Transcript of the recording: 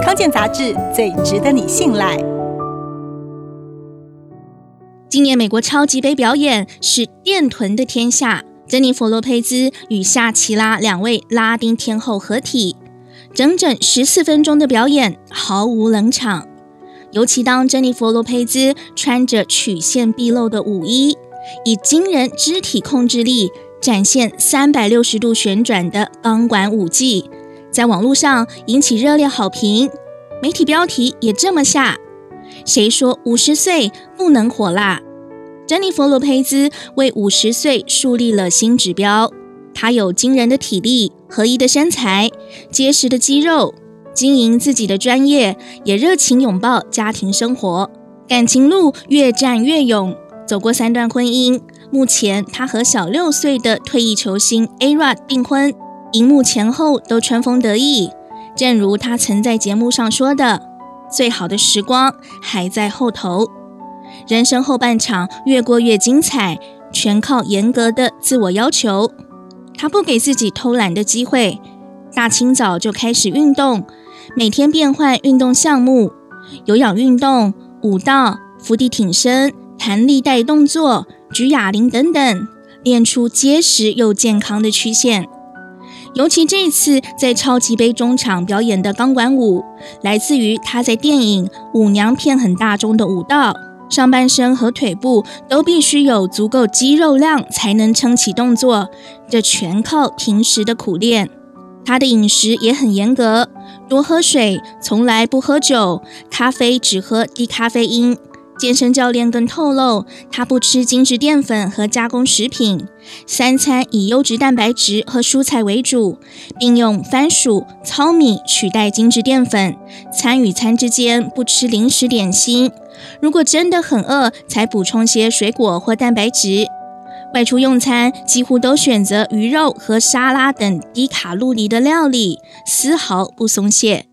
康健杂志最值得你信赖。今年美国超级杯表演是电臀的天下，珍妮佛罗佩兹与夏奇拉两位拉丁天后合体，整整十四分钟的表演毫无冷场。尤其当珍妮佛罗佩兹穿着曲线毕露的舞衣，以惊人肢体控制力展现三百六十度旋转的钢管舞技，在网络上引起热烈好评。媒体标题也这么下：谁说五十岁不能火辣？珍妮佛罗佩兹为五十岁树立了新指标。她有惊人的体力、合一的身材、结实的肌肉。经营自己的专业，也热情拥抱家庭生活，感情路越战越勇，走过三段婚姻。目前，她和小六岁的退役球星 Ara 订婚，荧幕前后都春风得意。正如他曾在节目上说的：“最好的时光还在后头，人生后半场越过越精彩，全靠严格的自我要求。”他不给自己偷懒的机会，大清早就开始运动。每天变换运动项目，有氧运动、舞蹈、伏地挺身、弹力带动作、举哑铃等等，练出结实又健康的曲线。尤其这次在超级杯中场表演的钢管舞，来自于他在电影《舞娘片很大》中的舞蹈，上半身和腿部都必须有足够肌肉量才能撑起动作，这全靠平时的苦练。他的饮食也很严格，多喝水，从来不喝酒，咖啡只喝低咖啡因。健身教练更透露，他不吃精致淀粉和加工食品，三餐以优质蛋白质和蔬菜为主，并用番薯、糙米取代精致淀粉。餐与餐之间不吃零食点心，如果真的很饿，才补充些水果或蛋白质。外出用餐几乎都选择鱼肉和沙拉等低卡路里的料理，丝毫不松懈。